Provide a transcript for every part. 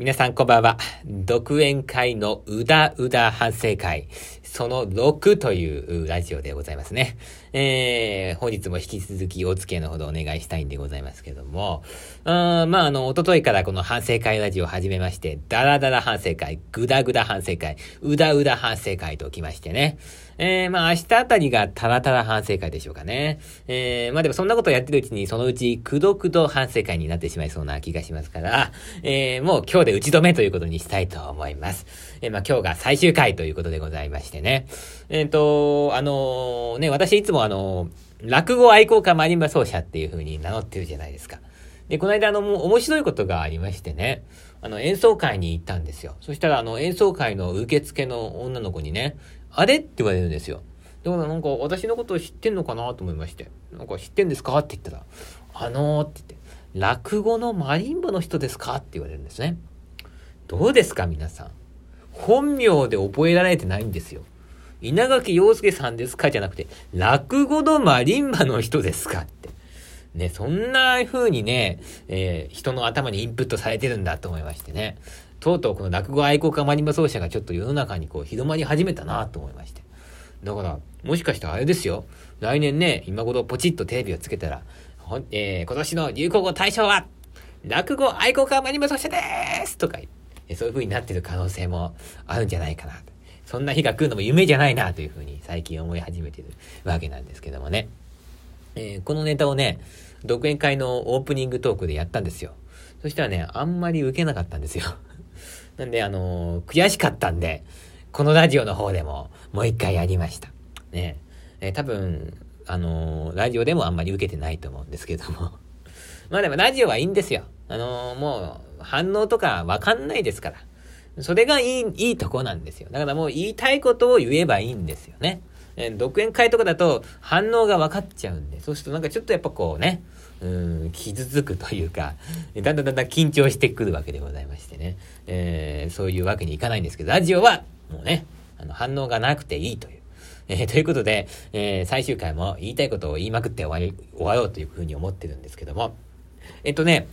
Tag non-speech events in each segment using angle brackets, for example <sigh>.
皆さんこんばんは。独演会のうだうだ反省会、その6というラジオでございますね。えー、本日も引き続きお付き合いのほどお願いしたいんでございますけども、あまあ、あの、おとといからこの反省会ラジオを始めまして、ダラダラ反省会、グダグダ反省会、うだうだ反省会ときましてね。えー、まあ明日あたりがタラタラ反省会でしょうかね。えー、まあでもそんなことをやってるうちにそのうちくどくど反省会になってしまいそうな気がしますから、えー、もう今日で打ち止めということにしたいと思います。えー、まあ今日が最終回ということでございましてね。えっ、ー、と、あのー、ね、私いつもあの、落語愛好家マリンバ奏者っていう風に名乗ってるじゃないですか。で、この間あの、面白いことがありましてね、あの、演奏会に行ったんですよ。そしたらあの、演奏会の受付の女の子にね、あれって言われるんですよ。だからなんか私のことを知ってんのかなと思いまして。なんか知ってんですかって言ったら、あのー、って言って、落語のマリンバの人ですかって言われるんですね。どうですか皆さん？本名で覚えられてないんですよ。稲垣陽介さんですかじゃなくて、落語のマリンバの人ですかって。ね、そんな風にね、えー、人の頭にインプットされてるんだと思いましてね。とうとうこの落語愛好家マリンバ奏者がちょっと世の中にこう広まり始めたなと思いまして。だから、もしかしたらあれですよ。来年ね、今頃ポチッとテレビをつけたら、ほえー、今年の流行語大賞は、落語愛好家マリンバ奏者ですとか言って、そういう風になってる可能性もあるんじゃないかなと。そんな日が来るのも夢じゃないなという風に最近思い始めてるわけなんですけどもね。えー、このネタをね、独演会のオープニングトークでやったんですよ。そしたらね、あんまり受けなかったんですよ。<laughs> なんで、あのー、悔しかったんで、このラジオの方でももう一回やりました。ねえー、多分、あのー、ラジオでもあんまり受けてないと思うんですけども。<laughs> まあでもラジオはいいんですよ。あのー、もう反応とかわかんないですから。それがいい、いいとこなんですよ。だからもう言いたいことを言えばいいんですよね。えー、独演会とかだと反応が分かっちゃうんで、そうするとなんかちょっとやっぱこうね、うん、傷つくというか、だんだんだんだん緊張してくるわけでございましてね。えー、そういうわけにいかないんですけど、ラジオはもうね、あの反応がなくていいという。えー、ということで、えー、最終回も言いたいことを言いまくって終わり、終わろうというふうに思ってるんですけども、えっとね、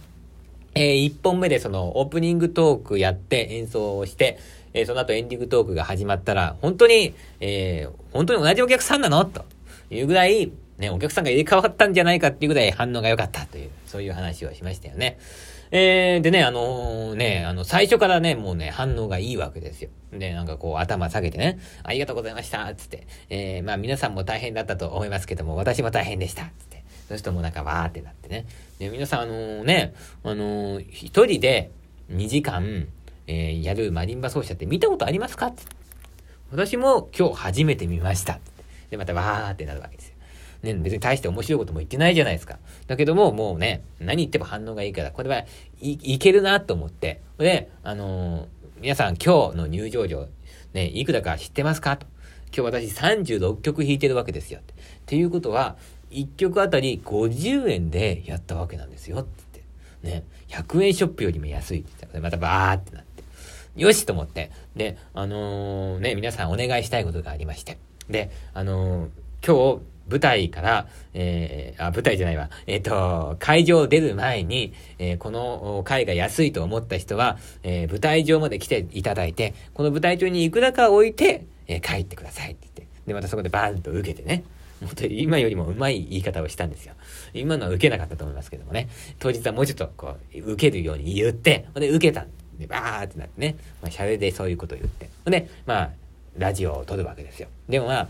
えー、1本目でそのオープニングトークやって演奏をして、えー、その後エンディングトークが始まったら、本当に、えー、本当に同じお客さんなの？というぐらい、ね、お客さんが入れ替わったんじゃないかっていうぐらい反応が良かったという、そういう話をしましたよね。えー、でね、あのー、ね、あの、最初からね、もうね、反応がいいわけですよ。で、なんかこう、頭下げてね、ありがとうございましたつって、えー、まあ皆さんも大変だったと思いますけども、私も大変でしたつ、そうするともなんかわーってなってね。で、皆さん、あのー、ね、あのー、一人で2時間、えー、やるマリンバ奏者って見たことありますか？私も今日初めて見ました。で、またわーってなるわけですよ。ね、別に大して面白いことも言ってないじゃないですか。だけども、もうね、何言っても反応がいいから、これはいいけるなと思って。で、あのー、皆さん今日の入場料、ね、いくらか知ってますか？と。今日私36曲弾いてるわけですよ。っていうことは、1曲あたり50円でやったわけなんですよ。って言って。ね、100円ショップよりも安いって言ったら、またバーってなって。よしと思って。で、あのー、ね、皆さんお願いしたいことがありまして。で、あのー、今日、舞台から、えー、あ、舞台じゃないわ。えっ、ー、と、会場を出る前に、えー、この会が安いと思った人は、えー、舞台上まで来ていただいて、この舞台上にいくらか置いて、え帰ってくださいって言って。で、またそこでバーンと受けてね。本当に今よりもうまい言い方をしたんですよ。今のは受けなかったと思いますけどもね。当日はもうちょっとこう、受けるように言って、ほんで受けたんで、バーってなってね。まあ、シャレでそういうことを言って。ほんで、まあ、ラジオを撮るわけですよ。でもまあ、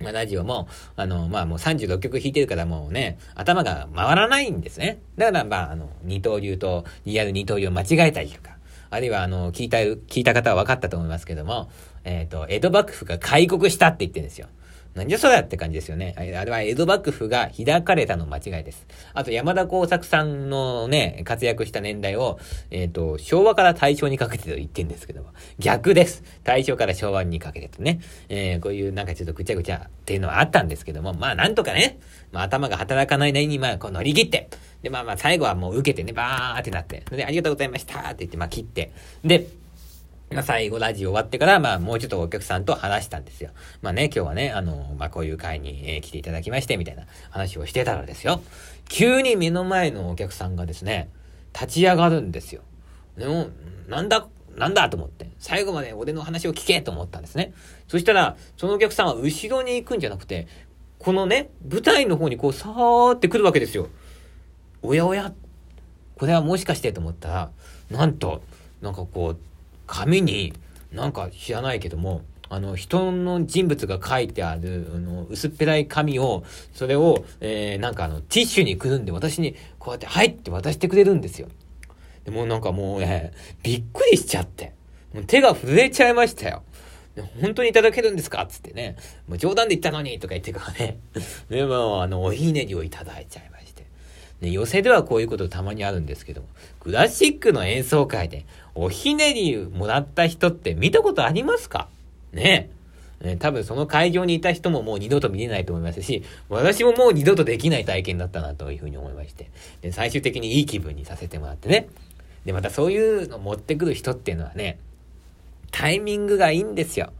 まあ、ラジオも、あの、まあ、もう36曲弾いてるからもうね、頭が回らないんですね。だから、まあ、あの、二刀流とリアル二刀流を間違えたりとか、あるいは、あの、聞いた、聞いた方は分かったと思いますけども、えっ、ー、と、江戸幕府が開国したって言ってるんですよ。なんじゃそりゃって感じですよね。あれは江戸幕府が開かれたの間違いです。あと山田耕作さんのね、活躍した年代を、えっ、ー、と、昭和から大正にかけてと言ってんですけども、逆です。大正から昭和にかけてとね、えー、こういうなんかちょっとぐちゃぐちゃっていうのはあったんですけども、まあなんとかね、まあ頭が働かないなりに、まあこう乗り切って、で、まあまあ最後はもう受けてね、バーってなって、で、ありがとうございましたって言って、まあ切って、で、まあ、最後ラジオ終わってから、まあ、もうちょっとお客さんと話したんですよ。まあね、今日はね、あの、まあ、こういう会に、え、来ていただきまして、みたいな話をしてたらですよ。急に目の前のお客さんがですね、立ち上がるんですよ。でも、なんだ、なんだと思って、最後まで俺の話を聞けと思ったんですね。そしたら、そのお客さんは後ろに行くんじゃなくて、このね、舞台の方にこう、さーって来るわけですよ。おやおや、これはもしかしてと思ったら、なんと、なんかこう、紙に、なんか知らないけども、あの、人の人物が書いてある、あの、薄っぺらい紙を、それを、えー、なんかあの、ティッシュにくるんで、私に、こうやって、はいって渡してくれるんですよ。でもなんかもうね、びっくりしちゃって。もう手が震えちゃいましたよ。本当にいただけるんですか？つってね。もう冗談で言ったのにとか言ってからね。でも、あの、おひねりをいただいちゃいまして。ね、寄せではこういうことたまにあるんですけども、クラシックの演奏会でおひねりもらった人って見たことありますか？ねね、多分その会場にいた人ももう二度と見れないと思いますし、私ももう二度とできない体験だったなというふうに思いまして、で最終的にいい気分にさせてもらってね。で、またそういうの持ってくる人っていうのはね、タイミングがいいんですよ。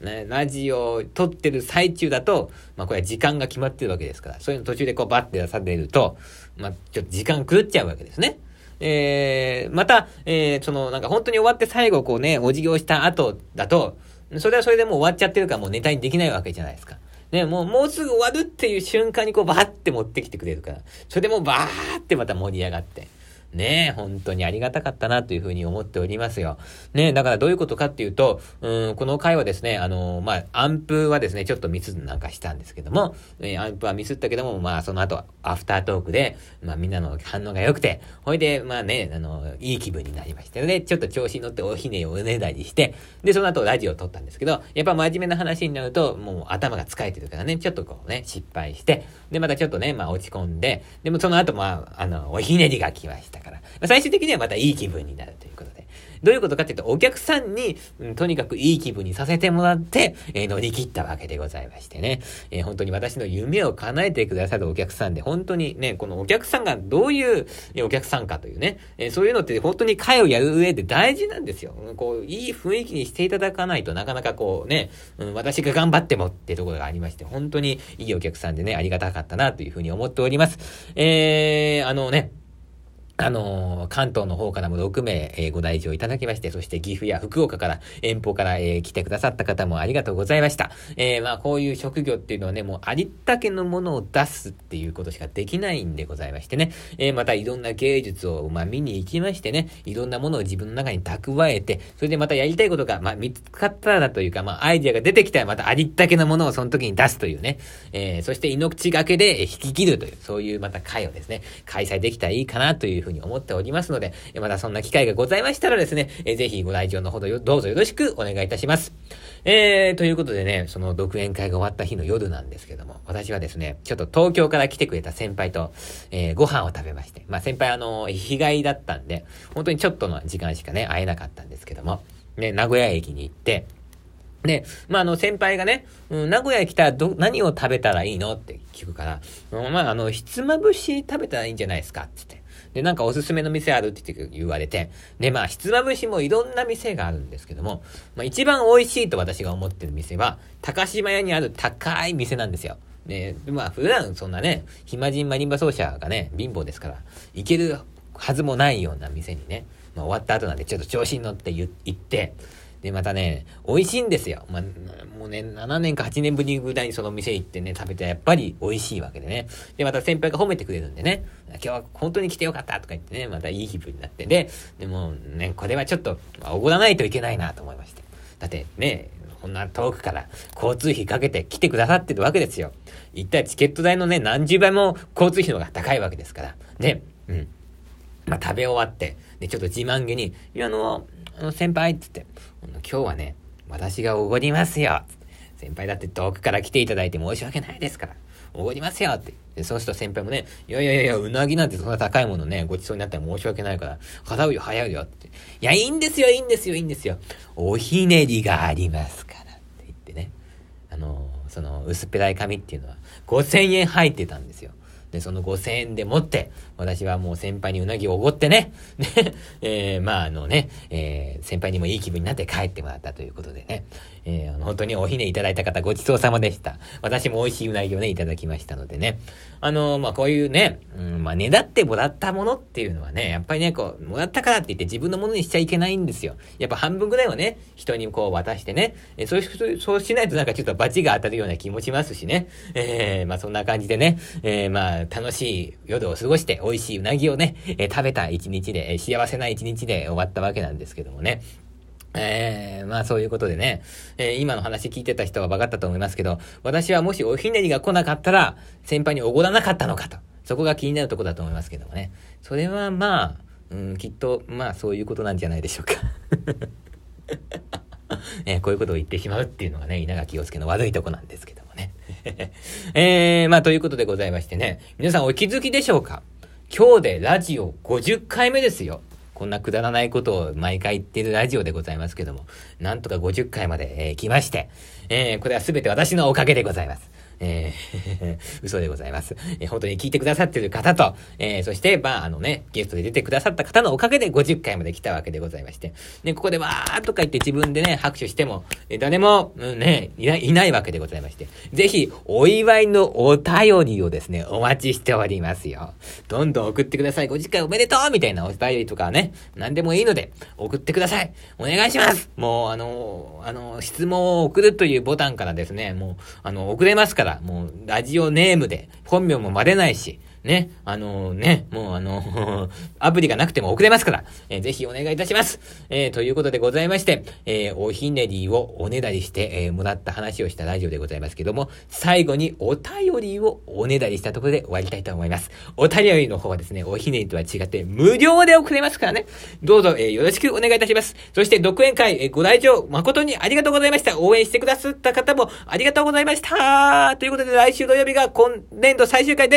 ね、ラジオを撮ってる最中だと、まあこれは時間が決まってるわけですから、そういうの途中でこうバッて出されると、まあちょっと時間狂っちゃうわけですね。えー、また、えー、そのなんか本当に終わって最後こうね、お辞儀をした後だと、それはそれでもう終わっちゃってるからもうネタにできないわけじゃないですか。ね、もう、もうすぐ終わるっていう瞬間にこうバーって持ってきてくれるから、それでもうバーってまた盛り上がって。ね本当にありがたかったなというふうに思っておりますよ。ねだからどういうことかっていうと、うん、この回はですね、あのまあ、アンプはですね、ちょっとミスなんかしたんですけども、えー、アンプはミスったけども、まあ、その後、アフタートークで、まあ、みんなの反応が良くて、ほいで、まあね、あの、いい気分になりましたよね。ちょっと調子に乗っておひねをおねだりして、で、その後ラジオを撮ったんですけど、やっぱ真面目な話になると、もう頭が疲れてるからね、ちょっとこうね、失敗して、で、またちょっとね、まあ落ち込んで、でもその後、まあ、あの、おひねりが来ましたから、最終的にはまたいい気分になるということで。どういうことかっていうと、お客さんに、うん、とにかくいい気分にさせてもらって、えー、乗り切ったわけでございましてね。えー、本当に私の夢を叶えてくださるお客さんで、本当にね、このお客さんがどういうお客さんかというね、えー、そういうのって本当に会をやる上で大事なんですよ。こう、いい雰囲気にしていただかないとなかなかこうね、うん、私が頑張ってもっていうところがありまして、本当にいいお客さんでね、ありがたかったなというふうに思っております。えー、あのね、あの、関東の方からも6名、えー、ご来場いただきまして、そして岐阜や福岡から遠方から、えー、来てくださった方もありがとうございました。えまあこういう職業っていうのはね、もうありったけのものを出すっていうことしかできないんでございましてね。えまたいろんな芸術を、まあ、見に行きましてね、いろんなものを自分の中に蓄えて、それでまたやりたいことが、まあ、見つかったらというか、まあアイディアが出てきたらまたありったけのものをその時に出すというね。えそして命がけで引き切るという、そういうまた会をですね、開催できたらいいかなというふうに思っております。ので、またそんな機会がございましたらですね、えー、ぜひご来場のほどどうぞよろしくお願いいたします。えー、ということでね、その独演会が終わった日の夜なんですけども、私はですね、ちょっと東京から来てくれた先輩と、えー、ご飯を食べまして、まあ先輩あの、日帰りだったんで、本当にちょっとの時間しかね、会えなかったんですけども、ね、名古屋駅に行って、で、まあ、あの、先輩がね、うん、名古屋来たらど、何を食べたらいいのって聞くから、うん、まあ、あの、ひつまぶし食べたらいいんじゃないですかって言って。で、なんかおすすめの店あるって言われて、で、まあ、ひつまぶしもいろんな店があるんですけども、まあ、一番美味しいと私が思ってる店は、高島屋にある高い店なんですよ。で、まあ、普段そんなね、暇人マリンバ奏者がね、貧乏ですから、行けるはずもないような店にね、まあ、終わった後なんでちょっと調子に乗って行って、で、またね、美味しいんですよ。まあ、もうね、7年か8年ぶりぐらいにその店行ってね、食べてやっぱり美味しいわけでね。で、また先輩が褒めてくれるんでね、今日は本当に来てよかったとか言ってね、またいい気分になって、で、でもね、これはちょっと、おごらないといけないなと思いまして。だってね、こんな遠くから交通費かけて来てくださってるわけですよ。一体チケット代のね、何十倍も交通費の方が高いわけですから。ね、うん。まあ、食べ終わって、で、ちょっと自慢げに、いや、あの、あの、先輩っつって、今日はね、私がおごりますよ先輩だって遠くから来ていただいて申し訳ないですから。おごりますよってで。そうすると先輩もね、いやいやいや、うなぎなんてそんな高いものね、ごちそうになったら申し訳ないから、払うよ、早いよって。いや、いいんですよ、いいんですよ、いいんですよ。おひねりがありますからって言ってね。あの、その、薄っぺらい紙っていうのは、5000円入ってたんですよ。で、その5000円でもって、私はもう先輩にうなぎをおごってね、<laughs> ね、えー、まああのね、えー、先輩にもいい気分になって帰ってもらったということでね、えー、本当におひねいただいた方ごちそうさまでした。私も美味しいうなぎをね、いただきましたのでね。あの、まあ、こういうね、うん、まあ、ねだってもらったものっていうのはね、やっぱりね、こう、もらったからって言って自分のものにしちゃいけないんですよ。やっぱ半分ぐらいはね、人にこう渡してね、えそう、そうしないとなんかちょっと罰が当たるような気もしますしね。えー、まあ、そんな感じでね、えー、まあ、楽しい夜を過ごして、美味しいうなぎをね、えー、食べた一日で、えー、幸せな一日で終わったわけなんですけどもね。えー、まあそういうことでね、えー、今の話聞いてた人は分かったと思いますけど、私はもしおひねりが来なかったら、先輩におごらなかったのかと。そこが気になるとこだと思いますけどもね。それはまあ、うん、きっと、まあそういうことなんじゃないでしょうか。<laughs> えー、こういうことを言ってしまうっていうのがね、稲垣陽介の悪いとこなんですけど。えー、まあということでございましてね、皆さんお気づきでしょうか？今日でラジオ50回目ですよ。こんなくだらないことを毎回言ってるラジオでございますけども、なんとか50回まで、えー、来まして、えー、これは全て私のおかげでございます。えー、<laughs> 嘘でございます。えー、本当に聞いてくださってる方と、えー、そして、まあ、あのね、ゲストで出てくださった方のおかげで50回まで来たわけでございまして、ね、ここでわーとか言って自分でね、拍手しても、えー、誰も、うん、ね、いない、いないわけでございまして、ぜひ、お祝いのお便りをですね、お待ちしておりますよ。どんどん送ってください。50回おめでとうみたいなお便りとかね、何でもいいので、送ってください。お願いしますもう、あの、あの、質問を送るというボタンからですね、もう、あの、送れますから、ら、もう、ラジオネームで、本名もバレないし、ね、あのー、ね、もうあの <laughs> アプリがなくても送れますから、えー、ぜひお願いいたします。えー、ということでございまして、えおひねりをおねだりして、えもらった話をしたラジオでございますけども、最後にお便りをおねだりしたところで終わりたいと思います。お便りの方はですね、おひねりとは違って無料で送れますからね、どうぞ、えよろしくお願いいたします。そして、独演会、えご来場誠にありがとうございました。応援してくださった方もありがとうございました。ということで来週土曜日が今年度最終回です。